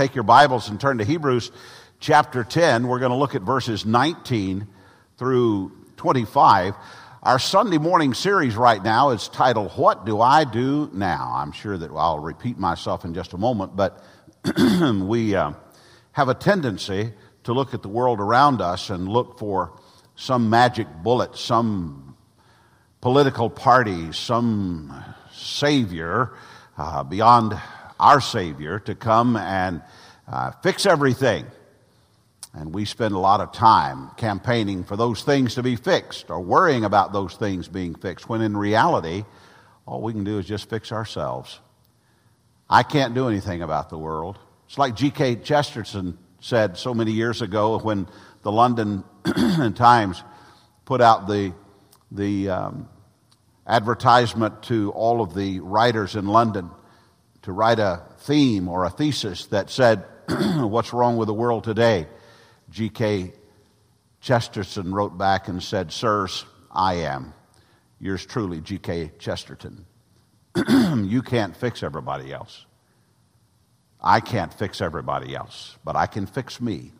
take your Bibles and turn to Hebrews chapter 10. We're going to look at verses 19 through 25. Our Sunday morning series right now is titled, What Do I Do Now? I'm sure that I'll repeat myself in just a moment, but we uh, have a tendency to look at the world around us and look for some magic bullet, some political party, some savior uh, beyond our Savior to come and uh, fix everything. And we spend a lot of time campaigning for those things to be fixed or worrying about those things being fixed, when in reality, all we can do is just fix ourselves. I can't do anything about the world. It's like G.K. Chesterton said so many years ago when the London Times put out the, the um, advertisement to all of the writers in London to write a theme or a thesis that said, What's wrong with the world today? G.K. Chesterton wrote back and said, Sirs, I am. Yours truly, G.K. Chesterton. you can't fix everybody else. I can't fix everybody else, but I can fix me.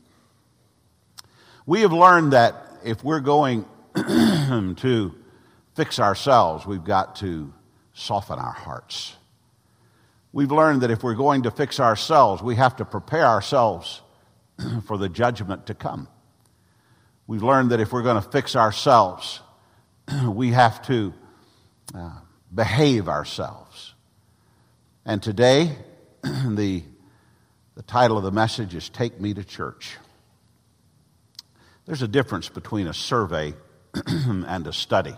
We have learned that if we're going to fix ourselves, we've got to soften our hearts. We've learned that if we're going to fix ourselves, we have to prepare ourselves for the judgment to come. We've learned that if we're going to fix ourselves, we have to uh, behave ourselves. And today, the, the title of the message is Take Me to Church. There's a difference between a survey and a study.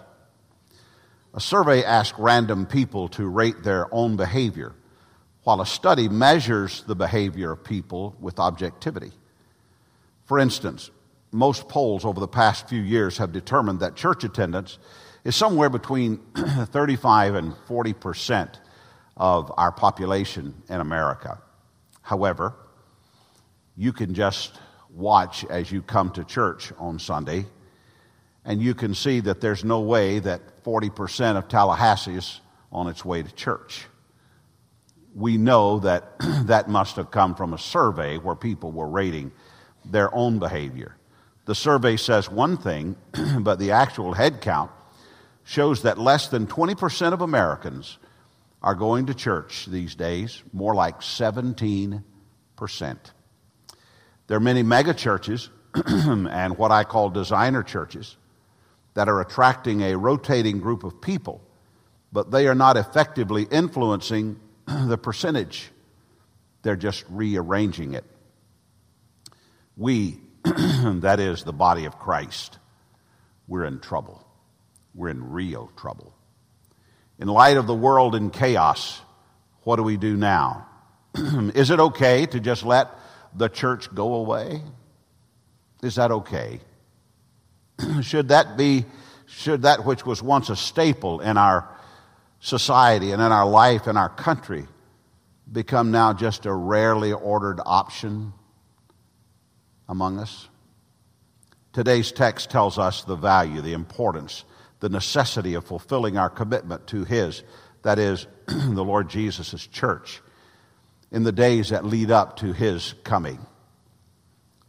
A survey asks random people to rate their own behavior while a study measures the behavior of people with objectivity. For instance, most polls over the past few years have determined that church attendance is somewhere between 35 and 40 percent of our population in America. However, you can just watch as you come to church on Sunday, and you can see that there's no way that 40% of Tallahassee is on its way to church we know that that must have come from a survey where people were rating their own behavior. The survey says one thing, but the actual head count shows that less than 20% of Americans are going to church these days, more like 17%. There are many mega churches and what I call designer churches that are attracting a rotating group of people, but they are not effectively influencing the percentage, they're just rearranging it. We, that is the body of Christ, we're in trouble. We're in real trouble. In light of the world in chaos, what do we do now? is it okay to just let the church go away? Is that okay? should that be, should that which was once a staple in our society and in our life and our country become now just a rarely ordered option among us? Today's text tells us the value, the importance, the necessity of fulfilling our commitment to His, that is, the Lord Jesus' church, in the days that lead up to His coming.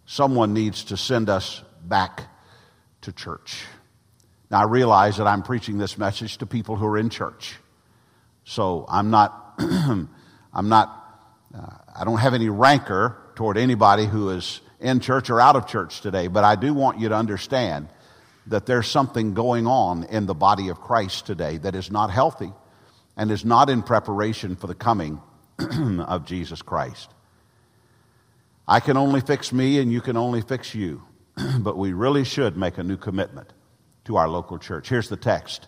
Someone needs to send us back to church. Now, I realize that I'm preaching this message to people who are in church. So I'm not, I'm not, uh, I don't have any rancor toward anybody who is in church or out of church today, but I do want you to understand that there's something going on in the body of Christ today that is not healthy and is not in preparation for the coming of Jesus Christ. I can only fix me and you can only fix you, but we really should make a new commitment to our local church. Here's the text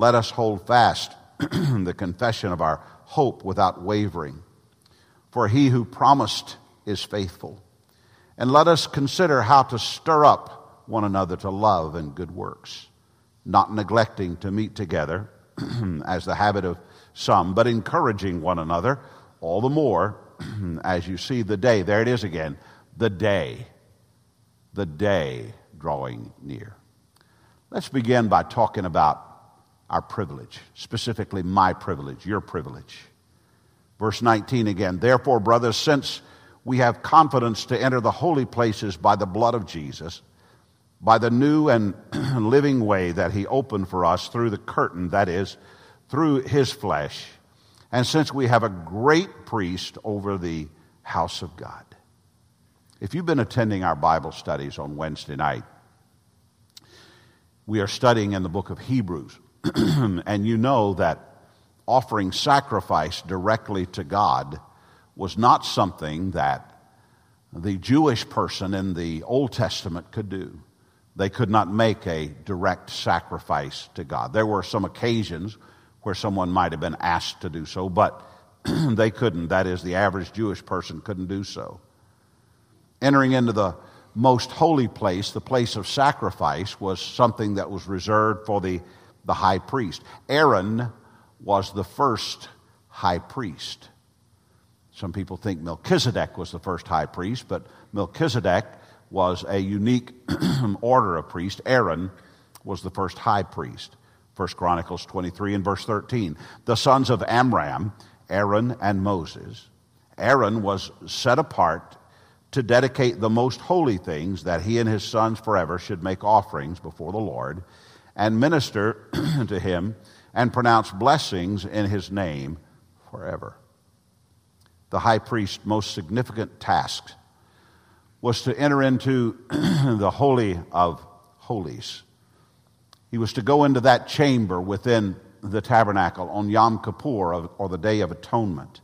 Let us hold fast the confession of our hope without wavering. for he who promised is faithful. And let us consider how to stir up one another to love and good works, not neglecting to meet together as the habit of some, but encouraging one another all the more as you see the day. There it is again the day, the day drawing near. Let's begin by talking about our privilege, specifically my privilege, your privilege. Verse 19 again. Therefore, brothers, since we have confidence to enter the holy places by the blood of Jesus, by the new and living way that he opened for us through the curtain, that is, through his flesh, and since we have a great priest over the house of God. If you've been attending our Bible studies on Wednesday night, we are studying in the book of Hebrews, and you know that offering sacrifice directly to God was not something that the Jewish person in the Old Testament could do. They could not make a direct sacrifice to God. There were some occasions where someone might have been asked to do so, but they couldn't. That is, the average Jewish person couldn't do so. Entering into the most holy place, the place of sacrifice, was something that was reserved for the, the high priest. Aaron was the first high priest. Some people think Melchizedek was the first high priest, but Melchizedek was a unique order of priest. Aaron was the first high priest. 1 Chronicles 23 and verse 13. The sons of Amram, Aaron and Moses. Aaron was set apart to dedicate the most holy things that he and his sons forever should make offerings before the Lord and minister to him and pronounce blessings in his name forever. The high priest's most significant task was to enter into the Holy of Holies. He was to go into that chamber within the tabernacle on Yom Kippur or the Day of Atonement.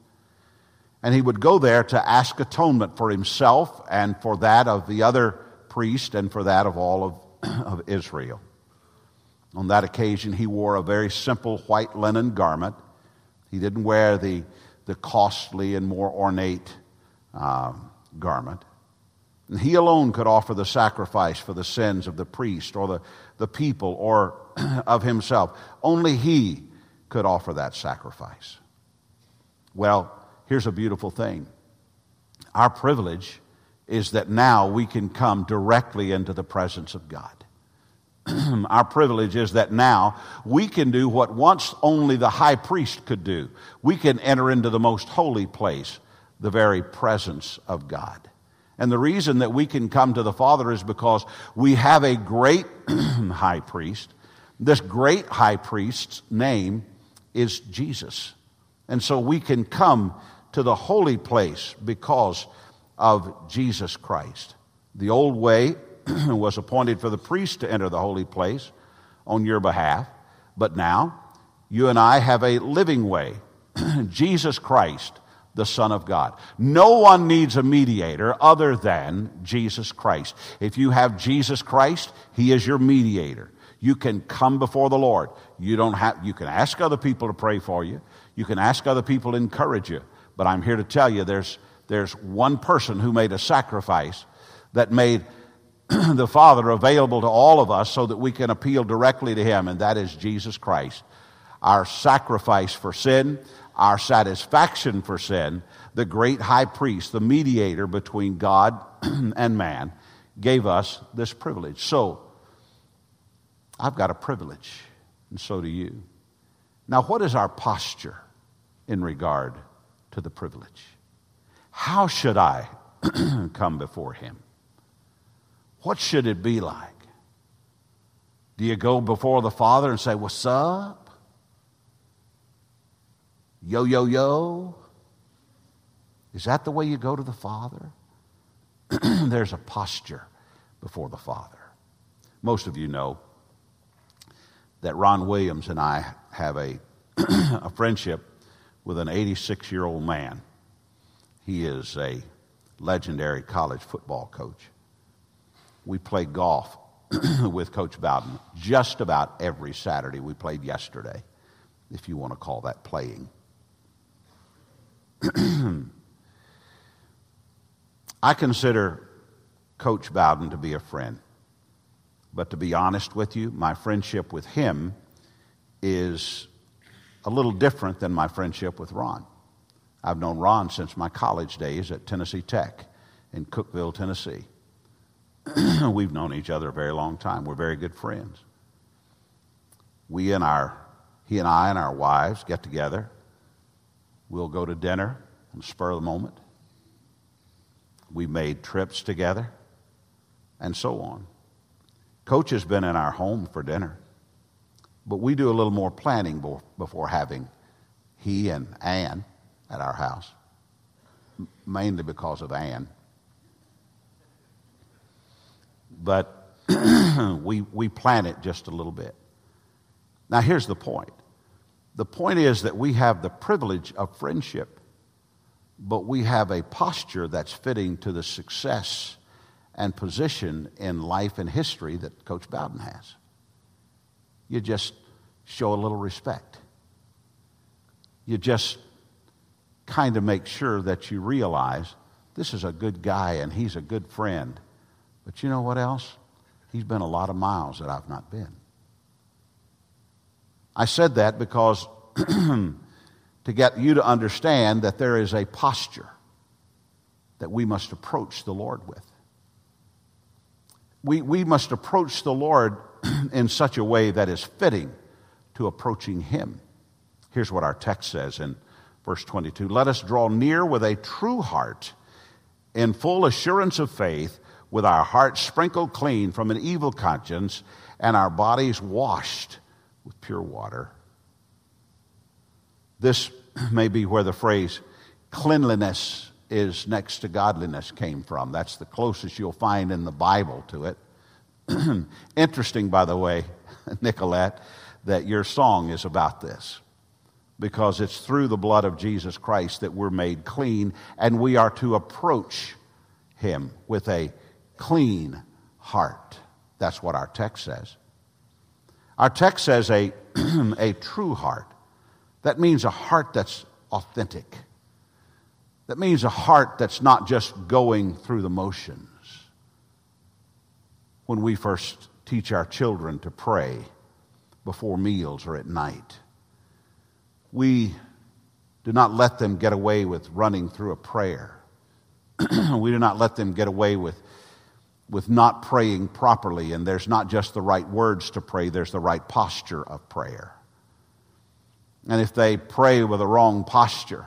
And he would go there to ask atonement for himself and for that of the other priest and for that of all of, of Israel. On that occasion, he wore a very simple white linen garment. He didn't wear the, the costly and more ornate uh, garment. And he alone could offer the sacrifice for the sins of the priest or the, the people or of himself. Only he could offer that sacrifice. Well, here's a beautiful thing. Our privilege is that now we can come directly into the presence of God. our privilege is that now we can do what once only the high priest could do. We can enter into the most holy place, the very presence of God. And the reason that we can come to the Father is because we have a great high priest. This great high priest's name is Jesus. And so we can come to the holy place because of Jesus Christ. The old way was appointed for the priest to enter the holy place on your behalf. But now, you and I have a living way Jesus Christ, the Son of God. No one needs a mediator other than Jesus Christ. If you have Jesus Christ, He is your mediator. You can come before the Lord. You don't have, you can ask other people to pray for you. You can ask other people to encourage you. But I'm here to tell you there's, there's one person who made a sacrifice that made the Father available to all of us so that we can appeal directly to Him, and that is Jesus Christ. Our sacrifice for sin, our satisfaction for sin, the great high priest, the mediator between God and man, gave us this privilege. So, I've got a privilege, and so do you. Now, what is our posture in regard to the privilege? How should I come before Him? What should it be like? Do you go before the Father and say, What's up? Yo, yo, yo? Is that the way you go to the Father? There's a posture before the Father. Most of you know that Ron Williams and I have a, a friendship with an 86 year old man. He is a legendary college football coach we play golf with Coach Bowden just about every Saturday. We played yesterday, if you want to call that playing. I consider Coach Bowden to be a friend. But to be honest with you, my friendship with him is a little different than my friendship with Ron. I've known Ron since my college days at Tennessee Tech in Cookeville, Tennessee. We've known each other a very long time. We're very good friends. We and our, he and I and our wives get together. We'll go to dinner on spur of the moment. We made trips together, and so on. Coach has been in our home for dinner, but we do a little more planning before having he and Ann at our house, mainly because of Ann. But we, we plan it just a little bit. Now, here's the point the point is that we have the privilege of friendship, but we have a posture that's fitting to the success and position in life and history that Coach Bowden has. You just show a little respect. You just kind of make sure that you realize this is a good guy and he's a good friend. But you know what else? He's been a lot of miles that I've not been. I said that because to get you to understand that there is a posture that we must approach the Lord with we, we must approach the Lord in such a way that is fitting to approaching Him. Here's what our text says in verse 22 Let us draw near with a true heart, in full assurance of faith, with our hearts sprinkled clean from an evil conscience and our bodies washed with pure water. This may be where the phrase cleanliness is next to godliness came from. That's the closest you'll find in the Bible to it. Interesting, by the way, Nicolette, that your song is about this because it's through the blood of Jesus Christ that we're made clean and we are to approach Him with a clean heart. That's what our text says. Our text says a, a true heart. That means a heart that's authentic that means a heart that's not just going through the motions. When we first teach our children to pray before meals or at night, we do not let them get away with running through a prayer. we do not let them get away with, with not praying properly, and there's not just the right words to pray, there's the right posture of prayer. And if they pray with a wrong posture,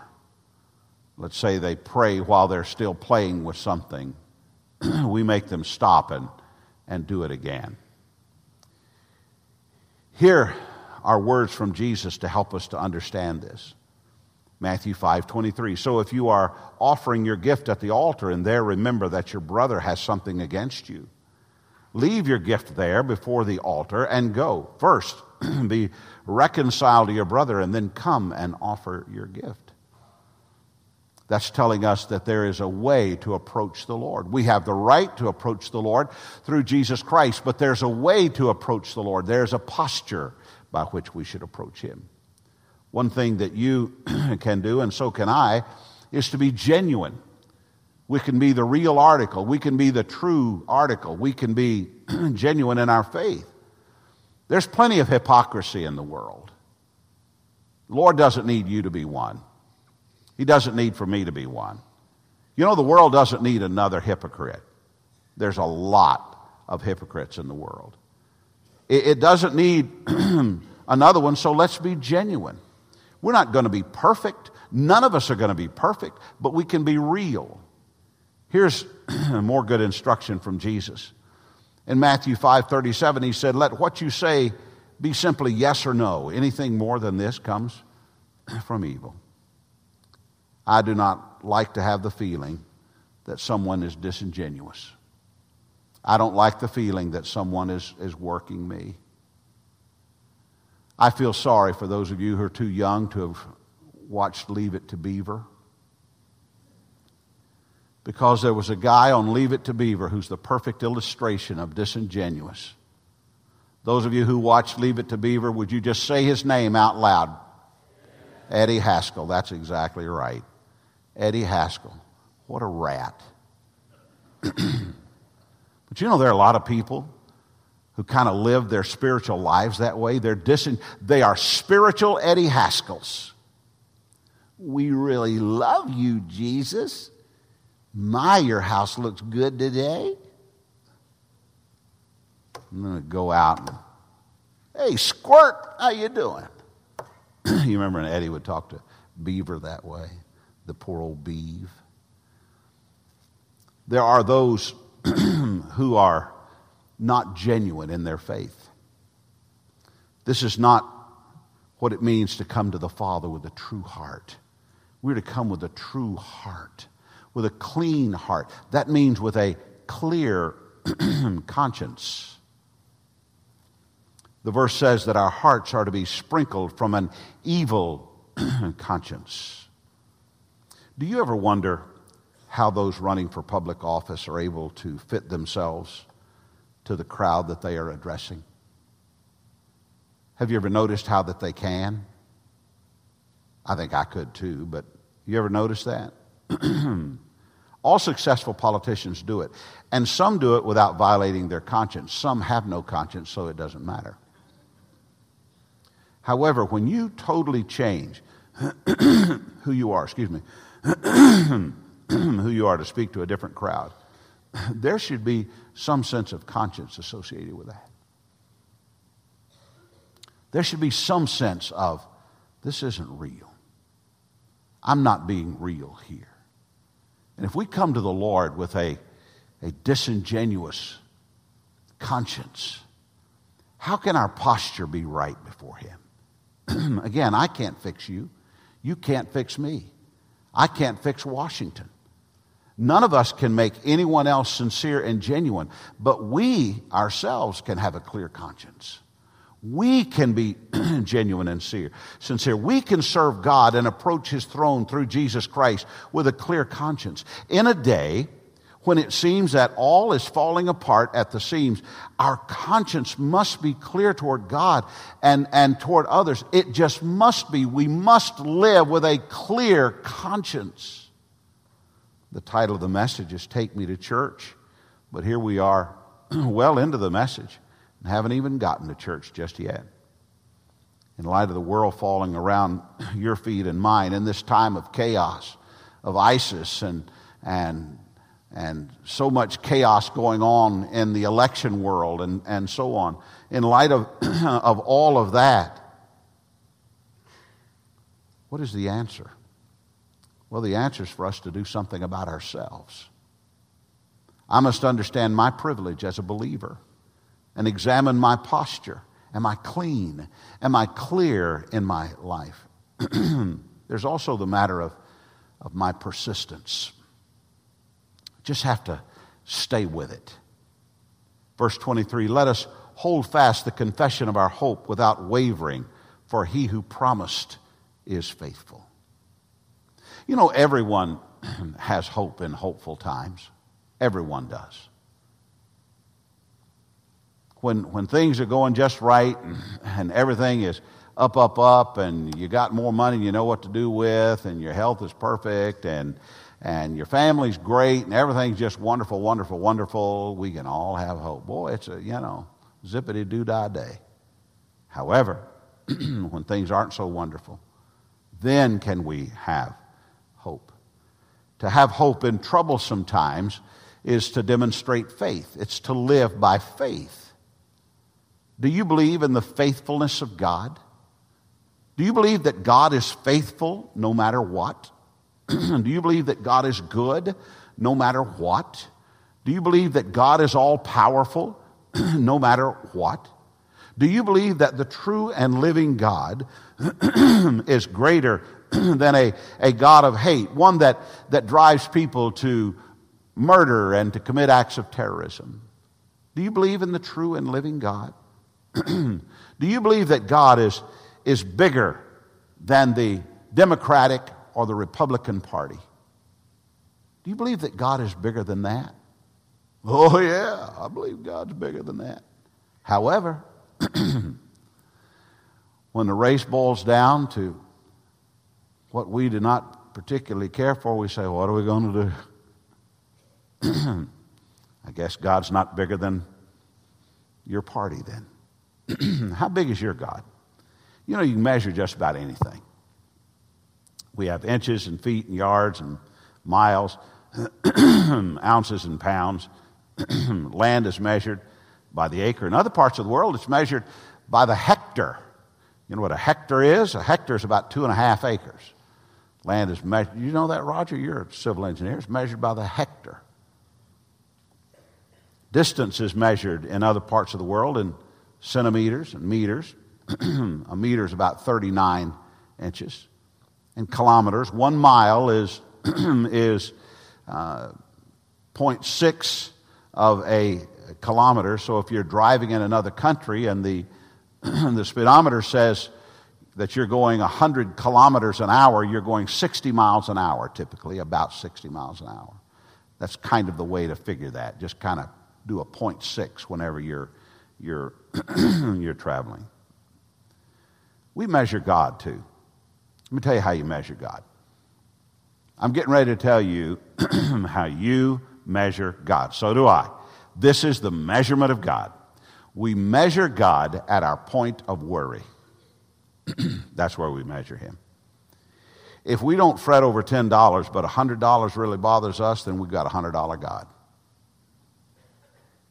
let's say they pray while they're still playing with something, we make them stop and, and do it again. Here are words from Jesus to help us to understand this. Matthew 5 23. So if you are offering your gift at the altar and there remember that your brother has something against you, leave your gift there before the altar and go. First, be reconciled to your brother and then come and offer your gift. That's telling us that there is a way to approach the Lord. We have the right to approach the Lord through Jesus Christ, but there's a way to approach the Lord. There's a posture by which we should approach Him. One thing that you can do, and so can I, is to be genuine. We can be the real article. We can be the true article. We can be genuine in our faith. There's plenty of hypocrisy in the world. The Lord doesn't need you to be one. He doesn't need for me to be one. You know, the world doesn't need another hypocrite. There's a lot of hypocrites in the world. It, it doesn't need another one, so let's be genuine. We're not going to be perfect. None of us are going to be perfect, but we can be real. Here's more good instruction from Jesus. In Matthew 5:37 he said, "Let what you say be simply yes or no. Anything more than this comes from evil." I do not like to have the feeling that someone is disingenuous. I don't like the feeling that someone is, is working me. I feel sorry for those of you who are too young to have watched Leave It to Beaver. Because there was a guy on Leave It to Beaver who's the perfect illustration of disingenuous. Those of you who watched Leave It to Beaver, would you just say his name out loud? Eddie Haskell. That's exactly right. Eddie Haskell. What a rat. But you know, there are a lot of people who kind of live their spiritual lives that way. They're dis- they are spiritual Eddie Haskells. We really love you, Jesus. My, your house looks good today. I'm going to go out and, hey, Squirt, how you doing? you remember when Eddie would talk to Beaver that way, the poor old Beav. There are those who are not genuine in their faith. This is not what it means to come to the Father with a true heart. We're to come with a true heart, with a clean heart. That means with a clear conscience. The verse says that our hearts are to be sprinkled from an evil conscience. Do you ever wonder how those running for public office are able to fit themselves to the crowd that they are addressing? Have you ever noticed how that they can? I think I could too, but you ever notice that? All successful politicians do it. And some do it without violating their conscience. Some have no conscience, so it doesn't matter. However, when you totally change who you are, excuse me, who you are to speak to a different crowd, there should be some sense of conscience associated with that. There should be some sense of this isn't real. I'm not being real here. And if we come to the Lord with a, a disingenuous conscience, how can our posture be right before Him? Again, I can't fix you. You can't fix me. I can't fix Washington. None of us can make anyone else sincere and genuine, but we ourselves can have a clear conscience. We can be genuine and sincere. We can serve God and approach His throne through Jesus Christ with a clear conscience. In a day when it seems that all is falling apart at the seams, our conscience must be clear toward God and, and toward others. It just must be. We must live with a clear conscience. The title of the message is Take Me to Church, but here we are well into the message and haven't even gotten to church just yet. In light of the world falling around your feet and mine in this time of chaos, of ISIS and, and, and so much chaos going on in the election world and, and so on, in light of, of all of that, what is the answer? Well, the answer is for us to do something about ourselves. I must understand my privilege as a believer and examine my posture. Am I clean? Am I clear in my life? There's also the matter of, of my persistence. Just have to stay with it. Verse 23 Let us hold fast the confession of our hope without wavering, for he who promised is faithful. You know, everyone has hope in hopeful times. Everyone does. When, when things are going just right and, and everything is up, up, up, and you got more money and you know what to do with, and your health is perfect, and, and your family's great, and everything's just wonderful, wonderful, wonderful, we can all have hope. Boy, it's a, you know, zippity doo dah day. However, when things aren't so wonderful, then can we have hope. To have hope in troublesome times is to demonstrate faith, it's to live by faith. Do you believe in the faithfulness of God? Do you believe that God is faithful no matter what? Do you believe that God is good no matter what? Do you believe that God is all powerful no matter what? Do you believe that the true and living God is greater than a, a God of hate, one that, that drives people to murder and to commit acts of terrorism. Do you believe in the true and living God? Do you believe that God is, is bigger than the Democratic or the Republican Party? Do you believe that God is bigger than that? Oh, yeah, I believe God's bigger than that. However, when the race boils down to what we do not particularly care for, we say, What are we going to do? I guess God's not bigger than your party then. How big is your God? You know, you can measure just about anything. We have inches and feet and yards and miles, ounces and pounds. Land is measured by the acre. In other parts of the world, it's measured by the hectare. You know what a hectare is? A hectare is about two and a half acres. Land is measured. You know that, Roger? You're a civil engineer. It's measured by the hectare. Distance is measured in other parts of the world in centimeters and meters. a meter is about 39 inches. In kilometers, one mile is, is uh, 0.6 of a kilometer. So if you're driving in another country and the, the speedometer says that you're going 100 kilometers an hour, you're going 60 miles an hour, typically, about 60 miles an hour. That's kind of the way to figure that. Just kind of do a 0.6 whenever you're, you're, you're traveling. We measure God too. Let me tell you how you measure God. I'm getting ready to tell you how you measure God. So do I. This is the measurement of God. We measure God at our point of worry. That's where we measure Him. If we don't fret over $10, but $100 really bothers us, then we've got a $100 God.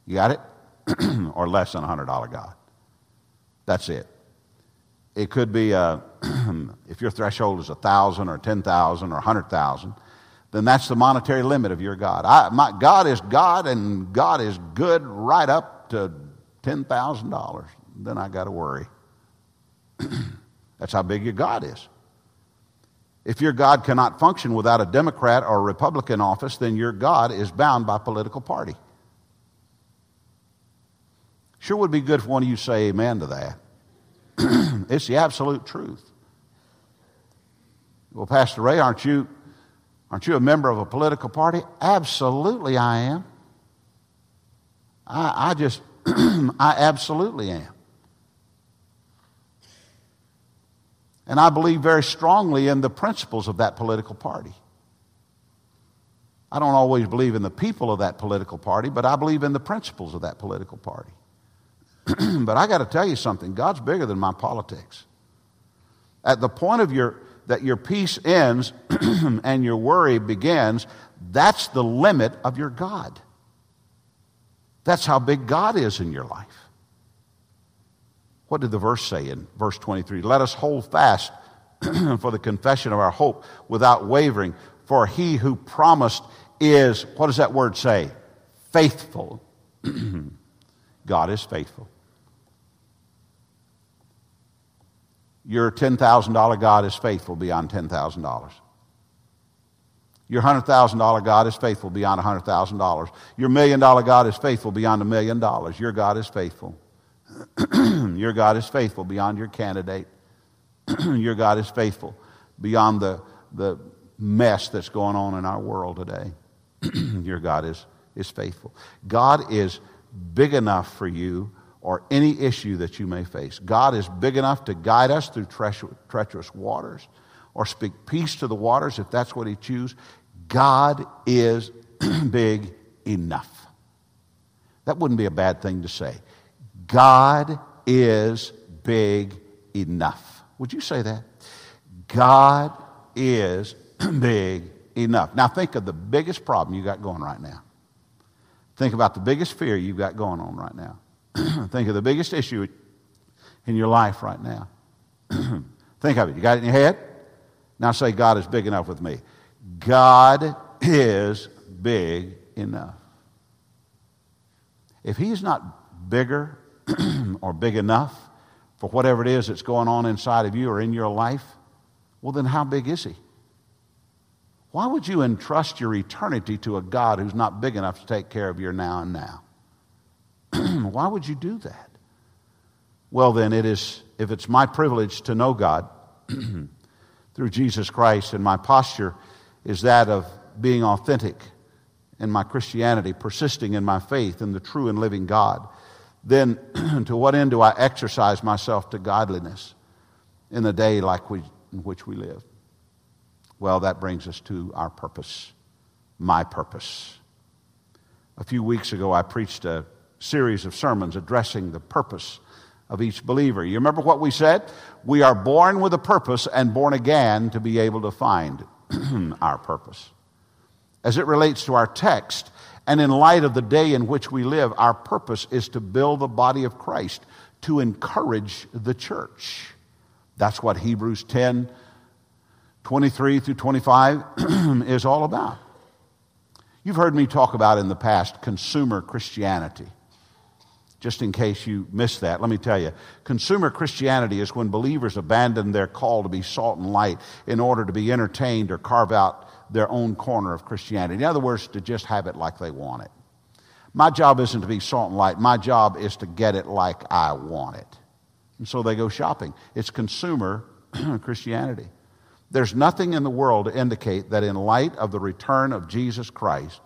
You got it? or less than a $100 God. That's it. It could be, uh, a, if your threshold is 1,000 or 10,000 or 100,000, then that's the monetary limit of your God. I, my, God is God, and God is good right up to $10,000. Then I got to worry. That's how big your God is. If your God cannot function without a Democrat or a Republican office, then your God is bound by political party. Sure would be good for one of you say amen to that. it's the absolute truth. Well, Pastor Ray, aren't you, aren't you a member of a political party? Absolutely, I am. I, I just, I absolutely am. And I believe very strongly in the principles of that political party. I don't always believe in the people of that political party, but I believe in the principles of that political party. but I got to tell you something God's bigger than my politics. At the point of your, that your peace ends and your worry begins, that's the limit of your God. That's how big God is in your life. What did the verse say in verse 23? Let us hold fast for the confession of our hope without wavering, for he who promised is, what does that word say? Faithful. God is faithful. Your $10,000 God is faithful beyond $10,000. Your $100,000 God is faithful beyond $100,000. Your million dollar God is faithful beyond a million dollars. Your God is faithful. your God is faithful beyond your candidate. your God is faithful beyond the, the mess that's going on in our world today. your God is, is faithful. God is big enough for you or any issue that you may face. God is big enough to guide us through treacherous waters or speak peace to the waters if that's what He chooses. God is big enough. That wouldn't be a bad thing to say. God is big enough. Would you say that? God is big enough. Now think of the biggest problem you got going right now. Think about the biggest fear you've got going on right now. Think of the biggest issue in your life right now. Think of it. You got it in your head? Now say, God is big enough with me. God is big enough. If He's not bigger or big enough for whatever it is that's going on inside of you or in your life, well, then how big is He? Why would you entrust your eternity to a God who's not big enough to take care of your now and now? Why would you do that? Well, then, it is, if it's my privilege to know God through Jesus Christ, and my posture is that of being authentic in my Christianity, persisting in my faith in the true and living God, then to what end do I exercise myself to godliness in the day like we, in which we live? Well, that brings us to our purpose, my purpose. A few weeks ago, I preached a series of sermons addressing the purpose of each believer. You remember what we said? We are born with a purpose and born again to be able to find our purpose. As it relates to our text, and in light of the day in which we live, our purpose is to build the body of Christ, to encourage the church. That's what Hebrews 10 23 through 25 is all about. You've heard me talk about in the past consumer Christianity. Just in case you missed that, let me tell you consumer Christianity is when believers abandon their call to be salt and light in order to be entertained or carve out their own corner of Christianity. In other words, to just have it like they want it. My job isn't to be salt and light, my job is to get it like I want it. And so they go shopping. It's consumer Christianity. There's nothing in the world to indicate that in light of the return of Jesus Christ,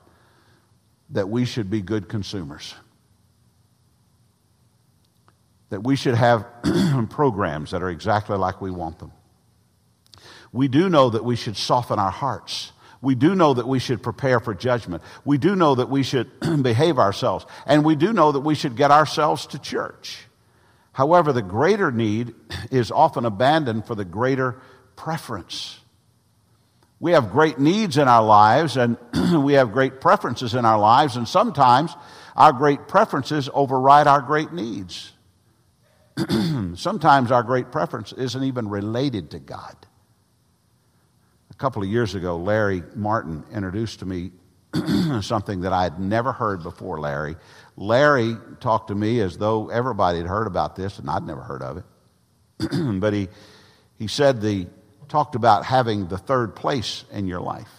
that we should be good consumers that we should have programs that are exactly like we want them. We do know that we should soften our hearts. We do know that we should prepare for judgment. We do know that we should behave ourselves. And we do know that we should get ourselves to church. However, the greater need is often abandoned for the greater preference. We have great needs in our lives and we have great preferences in our lives, and sometimes our great preferences override our great needs. Sometimes our great preference isn't even related to God. A couple of years ago, Larry Martin introduced to me something that I had never heard before, Larry. Larry talked to me as though everybody had heard about this, and I'd never heard of it. but he, he said the, talked about having the third place in your life.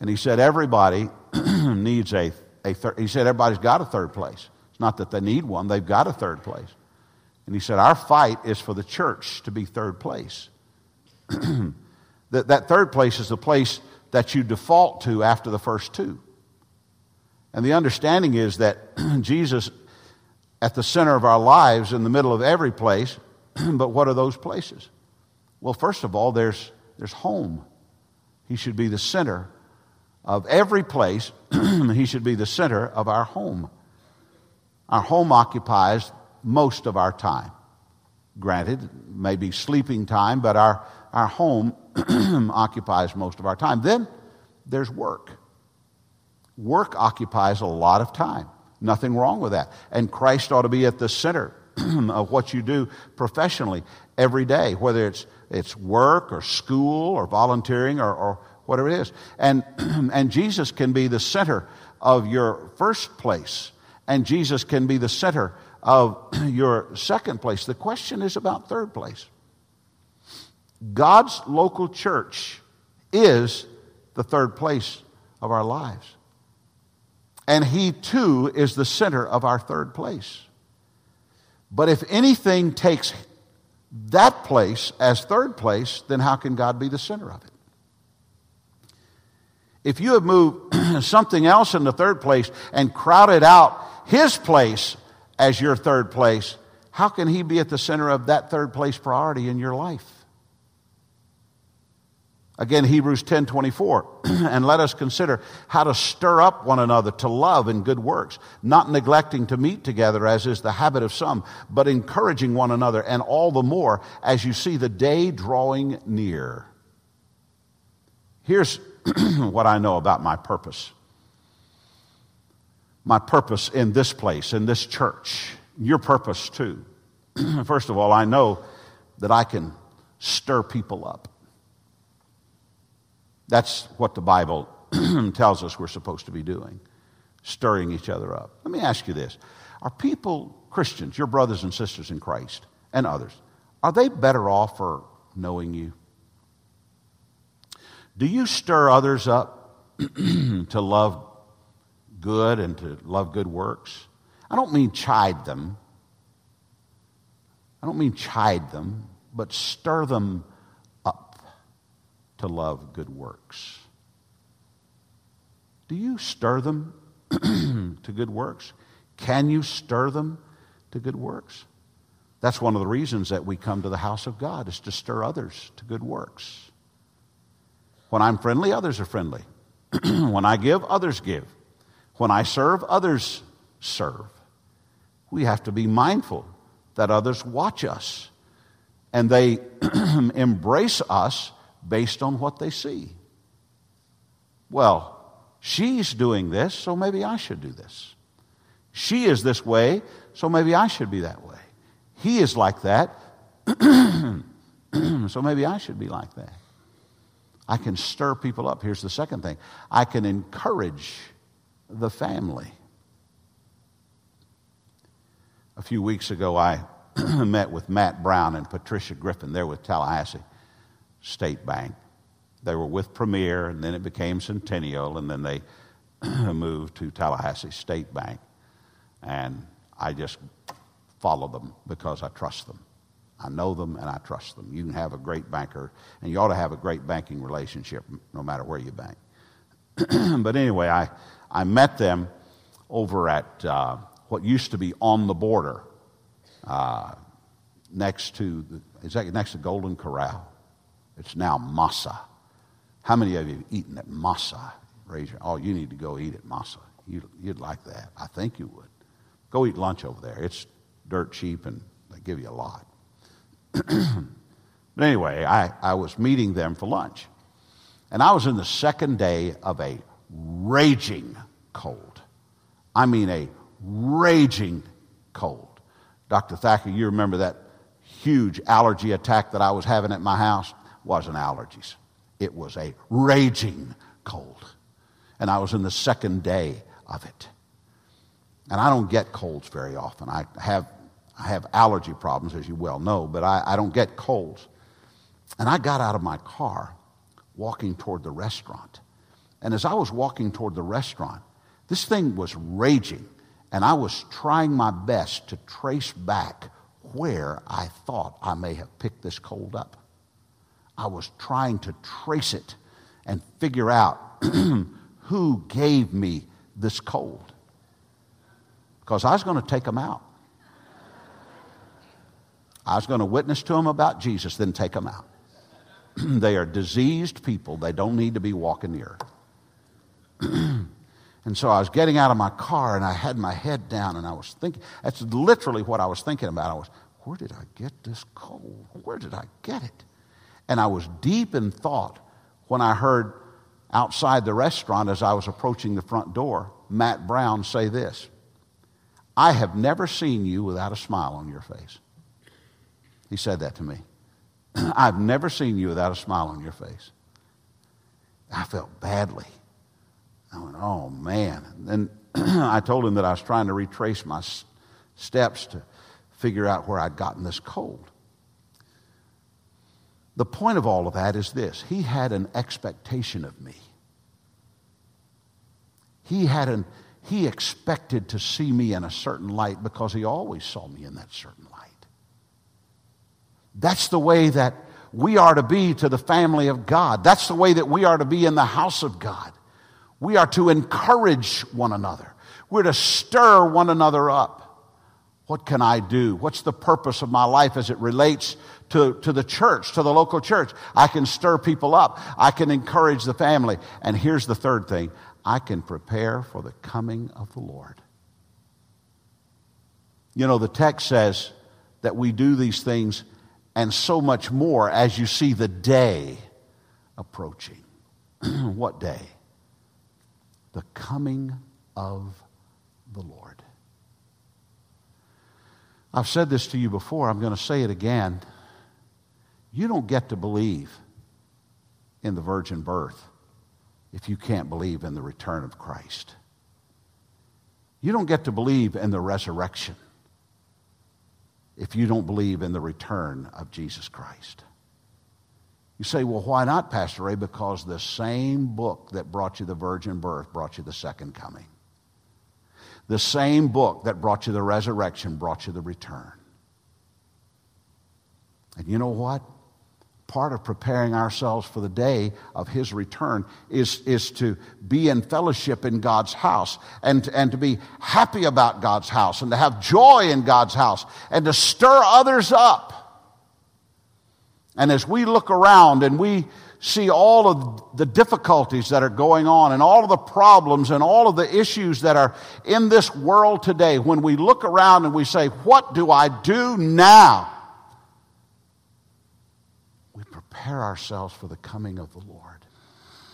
And he said everybody needs a, a third, he said everybody's got a third place It's not that they need one, they've got a third place. And he said, Our fight is for the church to be third place. That, that third place is the place that you default to after the first two. And the understanding is that Jesus at the center of our lives, in the middle of every place, but what are those places? Well, first of all, there's, there's home. He should be the center of every place. he should be the center of our home. Our home occupies most of our time. Granted, maybe sleeping time, but our, our home occupies most of our time. Then there's work. Work occupies a lot of time. Nothing wrong with that. And Christ ought to be at the center of what you do professionally every day, whether it's, it's work or school or volunteering or, or whatever it is. And, and Jesus can be the center of your first place and Jesus can be the center of your second place. The question is about third place. God's local church is the third place of our lives. And He too is the center of our third place. But if anything takes that place as third place, then how can God be the center of it? If you have moved something else in the third place and crowded out his place as your third place, how can he be at the center of that third place priority in your life? Again, Hebrews 10 24. and let us consider how to stir up one another to love and good works, not neglecting to meet together as is the habit of some, but encouraging one another, and all the more as you see the day drawing near. Here's what I know about my purpose my purpose in this place, in this church, your purpose too. First of all, I know that I can stir people up. That's what the Bible tells us we're supposed to be doing, stirring each other up. Let me ask you this Are people, Christians, your brothers and sisters in Christ, and others, are they better off for knowing you? Do you stir others up to love good and to love good works. I don't mean chide them. I don't mean chide them, but stir them to love good works. Do you stir them to good works? Can you stir them to good works? That's one of the reasons that we come to the house of God is to stir others to good works. When I'm friendly, others are friendly. when I give, others give. When I serve, others serve. We have to be mindful that others watch us and they embrace us based on what they see. Well, she's doing this, so maybe I should do this. She is this way, so maybe I should be that way. He is like that, so maybe I should be like that. I can stir people up. Here's the second thing I can encourage the family. A few weeks ago, I met with Matt Brown and Patricia Griffin. They're with Tallahassee State Bank. They were with Premier, and then it became Centennial, and then they moved to Tallahassee State Bank. And I just follow them because I trust them. I know them and I trust them. You can have a great banker, and you ought to have a great banking relationship no matter where you bank. but anyway, I, I met them over at uh, what used to be on the border uh, next to, the, is that next to Golden Corral? It's now Masa. How many of you have eaten at Masa? Raise your, oh, you need to go eat at Masa. You, you'd like that. I think you would. Go eat lunch over there. It's dirt cheap and they give you a lot. but anyway, I, I was meeting them for lunch. And I was in the second day of a raging cold. I mean, a raging cold. Dr. Thacker, you remember that huge allergy attack that I was having at my house? Wasn't allergies. It was a raging cold. And I was in the second day of it. And I don't get colds very often. I have, I have allergy problems, as you well know, but I, I don't get colds. And I got out of my car walking toward the restaurant. And as I was walking toward the restaurant, this thing was raging. And I was trying my best to trace back where I thought I may have picked this cold up. I was trying to trace it and figure out who gave me this cold. Because I was going to take them out. I was going to witness to them about Jesus, then take them out. they are diseased people. They don't need to be walking the earth. And so I was getting out of my car and I had my head down and I was thinking, that's literally what I was thinking about. I was, where did I get this cold? Where did I get it? And I was deep in thought when I heard outside the restaurant as I was approaching the front door, Matt Brown say this I have never seen you without a smile on your face. He said that to me. I've never seen you without a smile on your face. I felt badly. I went, oh man. And then I told him that I was trying to retrace my steps to figure out where I'd gotten this cold. The point of all of that is this he had an expectation of me. He had an he expected to see me in a certain light because he always saw me in that certain light. That's the way that we are to be to the family of God. That's the way that we are to be in the house of God. We are to encourage one another. We're to stir one another up. What can I do? What's the purpose of my life as it relates to, to the church, to the local church? I can stir people up. I can encourage the family. And here's the third thing I can prepare for the coming of the Lord. You know, the text says that we do these things and so much more as you see the day approaching. what day? the coming of the Lord. I've said this to you before, I'm going to say it again. You don't get to believe in the virgin birth if you can't believe in the return of Christ. You don't get to believe in the resurrection if you don't believe in the return of Jesus Christ. You say, well, why not, Pastor Ray? Because the same book that brought you the virgin birth brought you the second coming. The same book that brought you the resurrection brought you the return. And you know what? Part of preparing ourselves for the day of his return is, is to be in fellowship in God's house and, and to be happy about God's house and to have joy in God's house and to stir others up and as we look around and we see all of the difficulties that are going on and all of the problems and all of the issues that are in this world today, when we look around and we say, What do I do now? We prepare ourselves for the coming of the Lord.